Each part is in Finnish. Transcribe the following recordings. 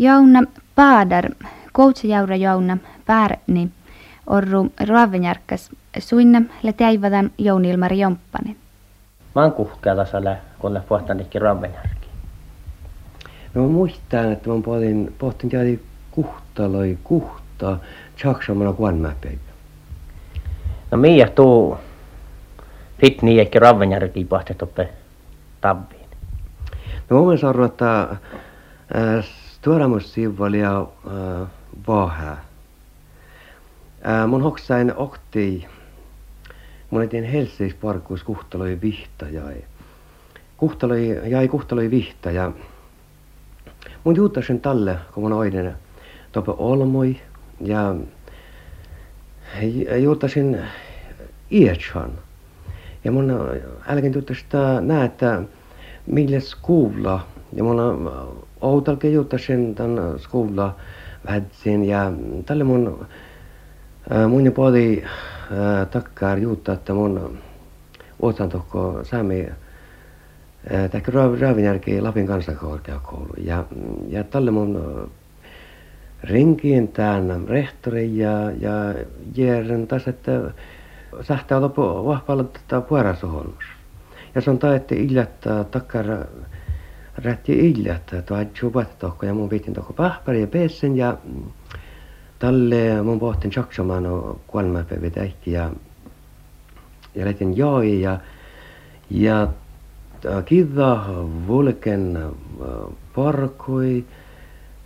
Jauna paadar, koutsajaura jauna päärni, orru ruovenjärkkäs suinna le täivadan Jouni-Ilmari Jomppanen. Mä oon kuhkeatasalla, kun ne pohtan ikki ruovenjärki. No mä muistan, että mä pohtin, pohtin tiedä kuhtaloi kuhtaa, tjaksamana kuonmäpäivä. No miä tuu fit niin ehkä ruovenjärki pohtettu tabbiin. No mä sanoin, että äh, Tuoramus oli ja äh, vaha. Äh, mun hoksain okti, mun etin Helsingissä parkkuus kuhtaloi vihta jäi. Kuhtaloi, jäi kuhtaloi vihta ja mun juuttasin talle, kun mun oiden tope olmoi ja juuttasin ietshan. Ja mun älkeen juuttasin näe, että milles kuulla. Ja mun outalke juuttasin tämän skuulla vähätsin ja tälle mun mun puoli takkaar juuttaa, että mun otan tokko saami Tähkä Raavinjärki Lapin kansakorkeakoulu. Ja, ja tälle mun rinkiin tämän rehtori ja, ja järjen taas, että sähtää lopu vahvalla tätä puolasuhonnus. Ja se on iljattaa takkar rätti iljattaa, tuo jubat tokko ja mun pitin tokko pahpari ja peessen ja tälle mun pohtin jaksamaan kuolemapäivät äkki ja ja lähtin joi ja ja kidda vulken parkoi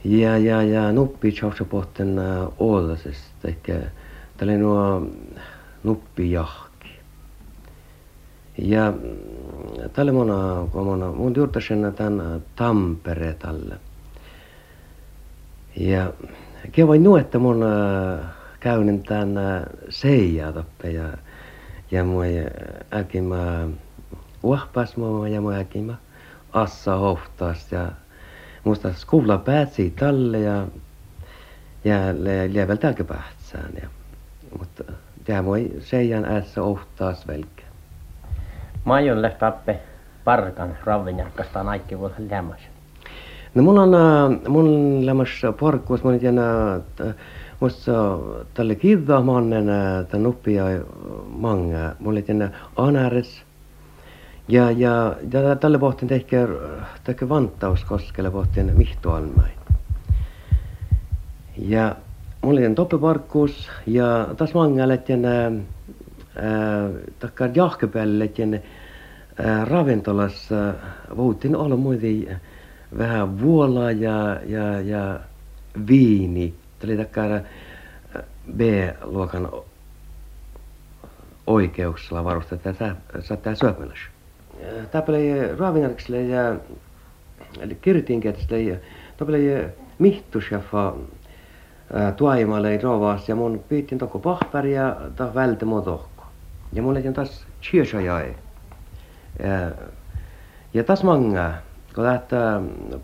ja ja ja nuppi jaksa pohtin oolasesta. Eikä tälle nuo nuppi jahki ja tälle mona mona mun juurtasen tämän Tampere tälle ja Kevoin nu, että mun äh, käynnin tän äh, seijaa toppe ja, ja mua äkin mä uahpas mua ja mua äkin mä assa hoftas ja musta skulla päätsi talle ja ja lievel tälkä pähtsään ja mutta tämä mua seijan ässä ohtaas velkä. Mä aion tappe parkan ravvinjakkasta naikki vuotta lämmässä. No mulla on mun lämmässä parkkuus, mä nyt musta tälle kidda mannen tämän nuppia manga. Mulla oli anares. Ja, ja, ja tälle pohtin tehkä, tehkä vanttaus koskelle pohtin mihtoalmain. Ja mulla oli toppeparkkuus ja taas manga lähtien takkar jahkepäälle lähtien ravintolassa vuotin olla muuten vähän vuolaa ja, ja, ja viini. Oli takara B-luokan oikeuksella varustettu tämä syöpäläs. Tämä oli ja eli kirtinkeetselle ja tämä oli mihtusjaffa tuaimalle rovaas ja mun piittin toko pahpari ja ta vältä mun tohko. Ja leitin taas chiesajai. Ja, ja taas mangaa kun lähtee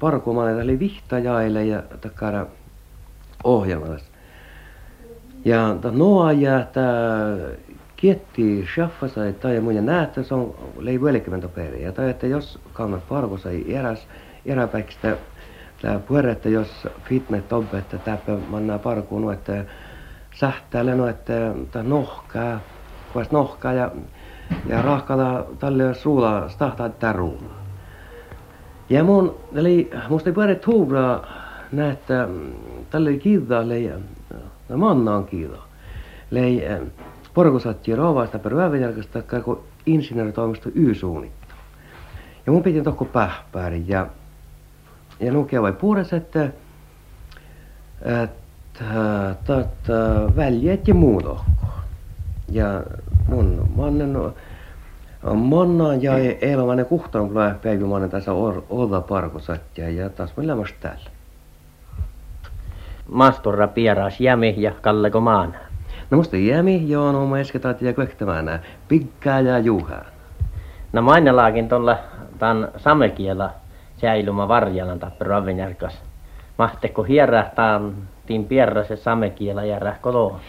parkumaan oli vihtajaille ja takara ohjelmassa. Ja noa ja kietti shaffasa että ja mun näette se on lei velkemento peri. Ja tai että jos kannat ei eräs eräpäikistä tämä puhere, että jos fitnet tobbe, että täppä mannaa parkuun, että sähtää leno, että nohkaa, kuvas nohkaa ja ja rahkala tälle suulla stahtaa täruun. Ja mun, eli musta ei pare tuura näitä tälle kiidaa leija, no mannaan kiidaa. Lei porkosatti rovasta per vävenjälkästä kako insinööritoimisto Y-suunnittu. Ja mun piti tokko pähpääri ja ja nu vai puures, että että että väljet ja muut Ja mun mannen Monna ja elämäne kuhtaan kyllä päivämäinen tässä olla parkosattia ja taas me lämmäs täällä. Mastorra pieras jämi ja kalleko maana. No musta jämi joo on oma esketaat ja kvektämänä. Pikkää ja juhaa. No mainelaakin tuolla tämän samekielä säilymä varjalan tappi ravinjärkas. Mahteko hierrähtää tiin pierrase samekielä järjä koloon?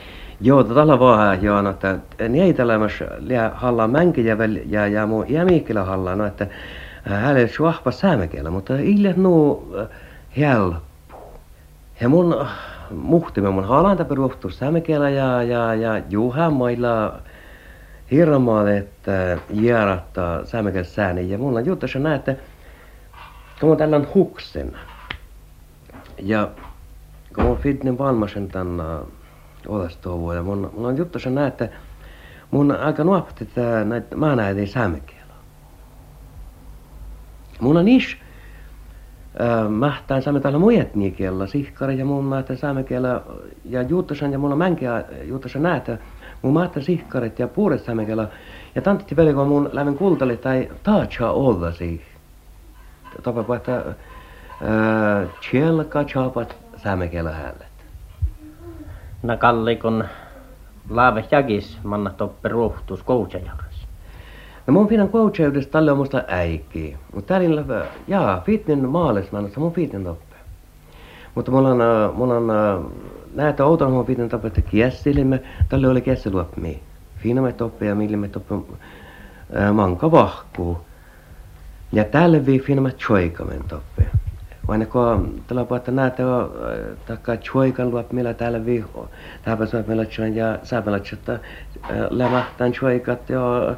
Joo, tällä vaan joo, no, että niitä lämmäs liä halla mänkiä ja ja mu jämikkilä halla, no, että hänelle suahpa säämäkielä, mutta ille nuu helppo. Ja mun muhtimme mun halanta perustuu Sämekelä ja, ja, ja Juhamailla hirmaalle, että jäärattaa Sämekelä sääni. Ja mulla on juttu, että näette, kun on tällainen huksen. Ja kun on fitnin valmasen tänne olastovuun ja mun, mun on juttu, että näette, mun aika nuopti, että näitä, mä näin Sämekelä. Mun on ish, mähtään saamme täällä muijat niikellä, sihkari ja muun mähtään kielä, ja juuttasan ja mulla mänkiä juuttasan näitä, mun mähtään sihkarit ja puuret kielä, ja tantti veli kun mun lämmin kultali tai taatsa olla siihen. Tapa että tjelka chapat saamme kielä. Na kalli kun laave jagis manna toppe ruhtuus koutsajakas. No mun pidän coachaudesta tälle on musta äikki. Mutta täällä, jaa, fitnen maales mä mun fitnen toppe. Mutta mulla on, mulla on näitä outon mun fitnen toppe, että kiessilimme, tälle oli kiessiluopmi. Fina me toppe ja mille me toppe manka vahkuu. Ja tälle vi fina me choikamen toppe. Vain kun tällä puolta näitä takka choikan luop, millä täällä vi, täällä saa meillä ja saa meillä lämähtään choikat ja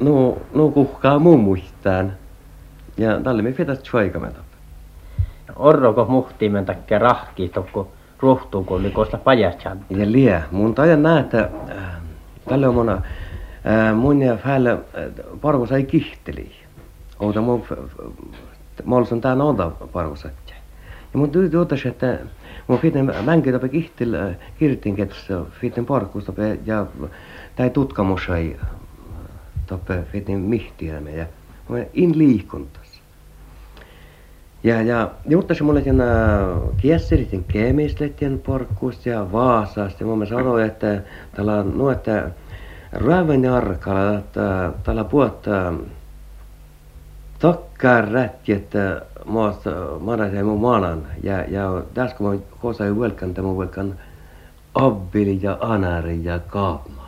no, no kuhkaa muun muistaan. Ja tälle me pitäisi tjoikameta. Orroko muhtiimen takia rahki tokko ruhtuu, kun oli kosta pajatsan. Ja lie, mun tajan näitä, on mona, äh, mun ja päälle äh, parvo sai kihteli. Outa mun, mulla on tää olta parvo Ja mun tuotas, että mun fitten mänkin tope kihtil, kirtin ketssä, fitten parkuus ja tai tutkamus ei toppe fitin mihtiämme ja in liikuntas. Ja, ja juttasi mulle sen kiesseritin kemisletjen porkkuus ja vaasasta ja mä sanoin, että tällä no, että Raven jarkalla, että tällä puhuttaa takkaa rätti, että maasta maanantai mun maanan ja, ja tässä kun mä kosai velkan, tämä velkan abbili ja anari ja kaapma.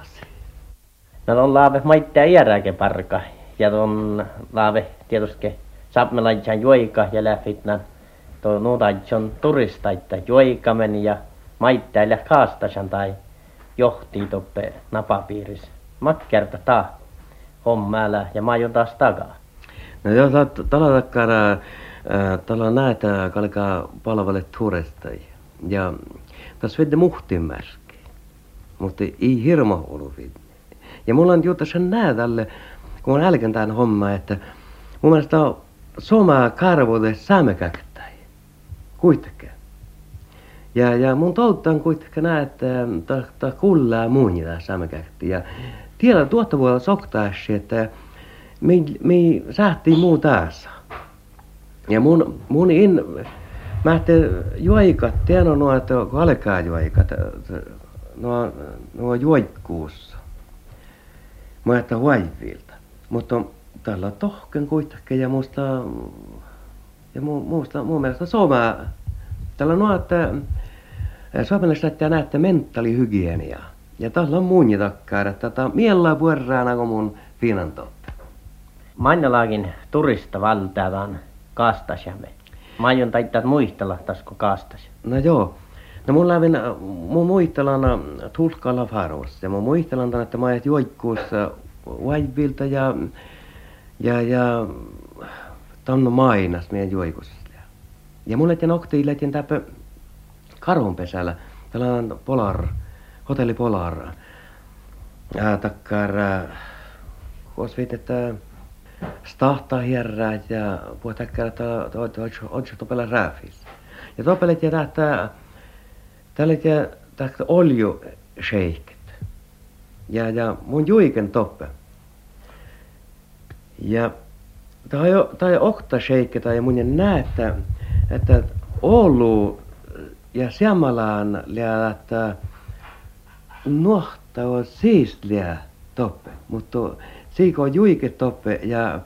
No on laave maittaa iärääke parka. Ja on laave tietysti saapmelaitsan juoika ja läfitna. Tuo nuutaitson turistaitta juoikamen ja maittaa ja kaastasan tai johtii toppe napapiiris. Makkerta taa hommäällä ja mä aion taas takaa. No joo, tällä takkara, tällä näitä kalkaa palvelle turistai. Ja tässä vedde muhtimärki. Mutta ei hirma ollut vidde. Ja mulla on juttu sen nää tälle, kun mä älkän tämän homma, että mun mielestä on soma karvoille saamekäktäi. Kuitenkin. Ja, ja mun toutta on kuitenkin nää, että ta, ta kullaa muunita saamekäkti. Ja tiedä tuottavuudella soktaasi, että me, me sähtiin muu taas. Ja mun, mun in, mä ehtin juoikat, tiedän nuo, että kun alkaa juoikat, nuo, nuo juoikkuussa mä ajattelin vaivilta. Mutta tällä tohken kuitenkin ja musta, ja mu, muusta, mun mielestä Suoma, tällä on että Suomessa että näette mentaalihygienia. Ja tällä on mun takkaa, että tätä miellä vuorraana kuin mun fiinan totta. Mannalaakin turista valtavan kaastasjamme. Mä aion taittaa muistella tasko kaastas. No joo. No mun lävin, mun muistelan tulkalla faros ja mun muistelan että mä ajat joikkuussa vaivilta ja, ja, ja tanno mainas meidän joikussa. Ja mulle lähtien oktiin lähtien täpä karhunpesällä, tällainen Polar, hotelli Polar. Ja takkar, kuos että stahtaa hierrää ja puhutaan, että ootko topella rääfis. Ja topelet ja tähtää Tällä tahto olju sheiket. Ja, ja mun juiken toppe. Ja tai tai okta sheikke tai mun näettä, että Oulu ja Siamalaan että nuhta on siistliä toppe, mutta siiko juike toppe ja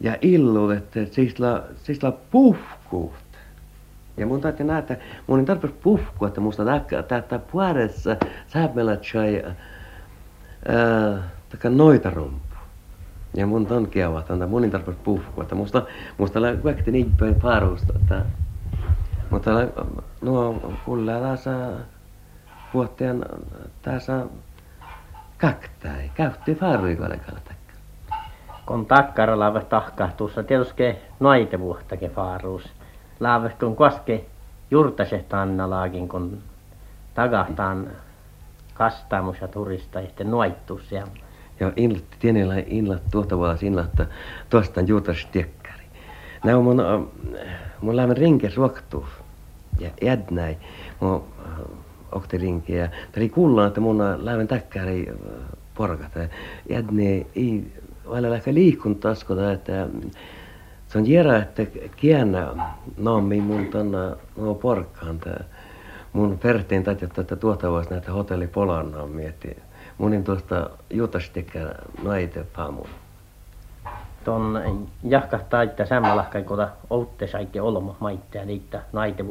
ja illu, että siisla, siisla puhkuut. Ja mun täytyy nähdä, että mun ei tarvitse puhkua, että musta tätä puolessa sääpellä chai taka noita rumpu. Ja mun ton kiavat, että mun ei tarvitse puhkua, että musta, musta lähti niin päin parusta, että Mutta nuo kuulee taas vuoteen tässä kaktai. Käytti farrikolle kaltakka. Kun takkara laave tahkahtuussa tietysti noite vuottake faaruus. Laave kun koske jurtaset annalaakin kun tagahtaan kastaamus ja turista sitten noittuus ja ja inlat tienellä inlat tuota vuotta inlat tuosta juurtas tiekkari. Nämä on mun mun lämmin rinke suoktuus ja jädnäi mun ja tuli kuulla että mun lämmin täkkäri porkat jädne ei vailla ehkä liikuntaskota että se on järä että kiennä naami mun tänne nuo porkkaan mun perhteen tätä että tuota voisi näitä hotelli polannaa miettiä Munin tuosta juutastekkä naite paamun. Ton jahkahtaa, että sämmälahkai kota outte saikke olma maitte ja niitä naite.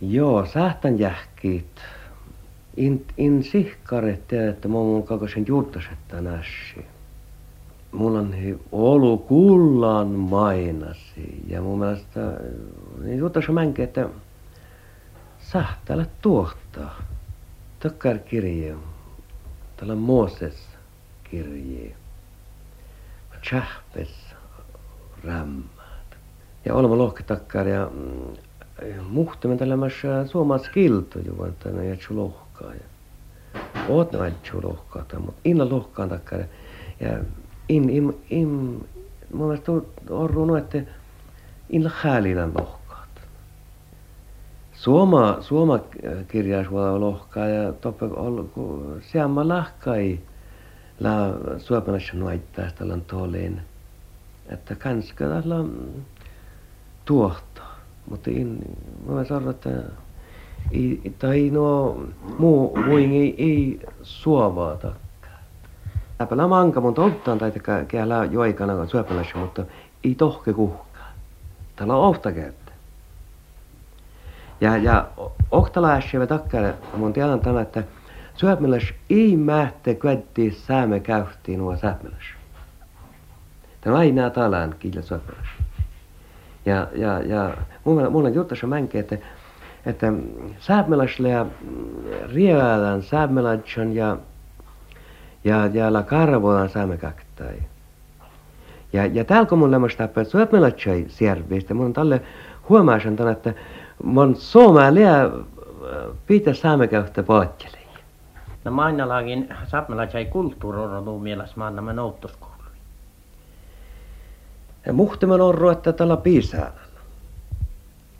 Joo, sähtän jähkiit. In, in sihkaret että mun mun kakosen juuttasetta nässi. Mulla on olu kullan mainasi ja mun mielestä niin juuttas mänke, että sähtäällä tuottaa. Takkar kirje. Täällä on Mooses kirje. Chahpes rämmäät. Ja olema lohke ja kilto ju että ne jätsu lohkaa. Ja oot ne jätsu lohkaa, mutta inna lohkaan takkar. Ja in, in, in, mun mielestä on ruunut, että inna häälillä lohkaa. Suoma, suoma kirjaus voi lohkaa ja toppe olku seamma lahkai la suomalaisessa nuittaa tällä tolin. Että kanska tällä tuohta. Mutta in, mä sanon, että ei, tai no muu muin ei, ei suovaa takkaa. Täpälä manka mun tolttaan tai käällä joikana suomalaisessa, mutta ei tohke kuhkaa. Täällä on ohta käyttä. Ja, ja ohtalaisjävä takkare, mun tiedän tämä, että syöpmiläs ei mähte kvätti sääme käyhti nuo säpmiläs. Tämä on aina talan kiillä syöpmiläs. Ja, ja, ja mulla, mulla on juttussa mänke, että, että sääpmiläsille ja rievälän sääpmilätsön ja, ja, ja la karvolan sääme kaktai. Ja, ja täällä kun mun lämmästä, että syöpmilätsöi siervistä, mun on tälle huomaasin että Mon suomalea pitä saamekäyttä paatteli. No mainalakin saamelaisen kulttuurorodu mielessä maannamme nouttoskoulu. Ja muhtimen on että tällä piisään.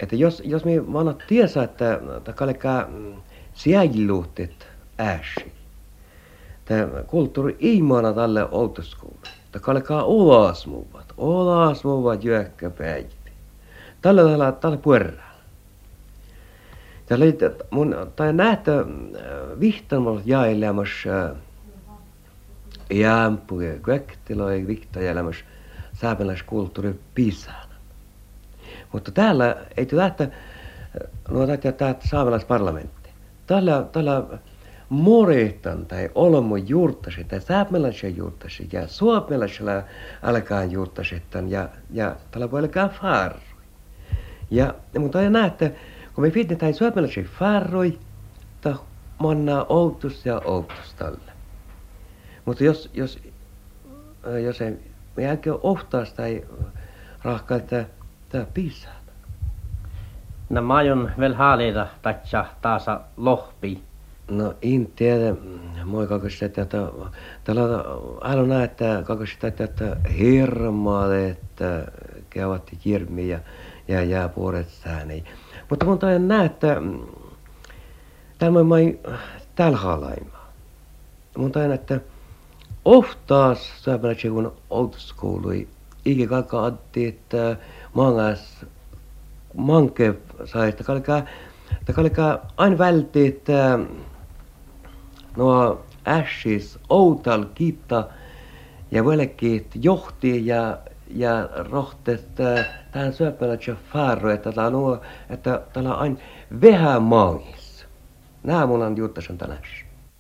Että jos, jos me vanhat tiesä, että kallekaa siäiluhtit ääsi. Tämä kulttuuri ei maana tälle outoskoulu. Että kallekaa olasmuvat, olasmuvat jyökkäpäivä. Tällä tällä tällä puerraa. Täällä oli mun, tai nähtä vihtamalla jaelemas jämpu ja köktilo ja vihtajelemas saamelais kulttuuri pisään. Mutta täällä ei nähtä, no tätä tämä saamelaisparlamentti. Täällä, täällä moretan tai olmo juurtasi tai saamelaisia juurtasi ja suomalaisilla alkaa juurtasi ja, ja täällä voi alkaa farru. Ja, mutta ei nähtä, kun me pidetään suomalaisia farroi, ta manna outus ja outus tälle. Mutta jos, jos, jos ei, me jälkeen ohtaas tai rahkaa, että tämä piisaa. No mä aion vielä haaleita tatsa taasa lohpi. No en tiedä, moi kakosta, että täällä aina näyttää kakosta, että hirmaa, että käyvät kirmi ja, ja jääpuoret säännöi. Mutta kun tämä näe, että mm, tämä mai täällä halaima. Mun tain, että oftaas saapäläksi kun outoskoului, ikä kaikka addi, että mangas manke sai, että kalkaa, että kalkaa aina vältti, että nuo ässis outal kiitta ja velkit johti ja ja rohtet tähän syöpälätsä faaru, että täällä on, että täällä aina vähän maangissa. Nämä mun on juttasen tänään.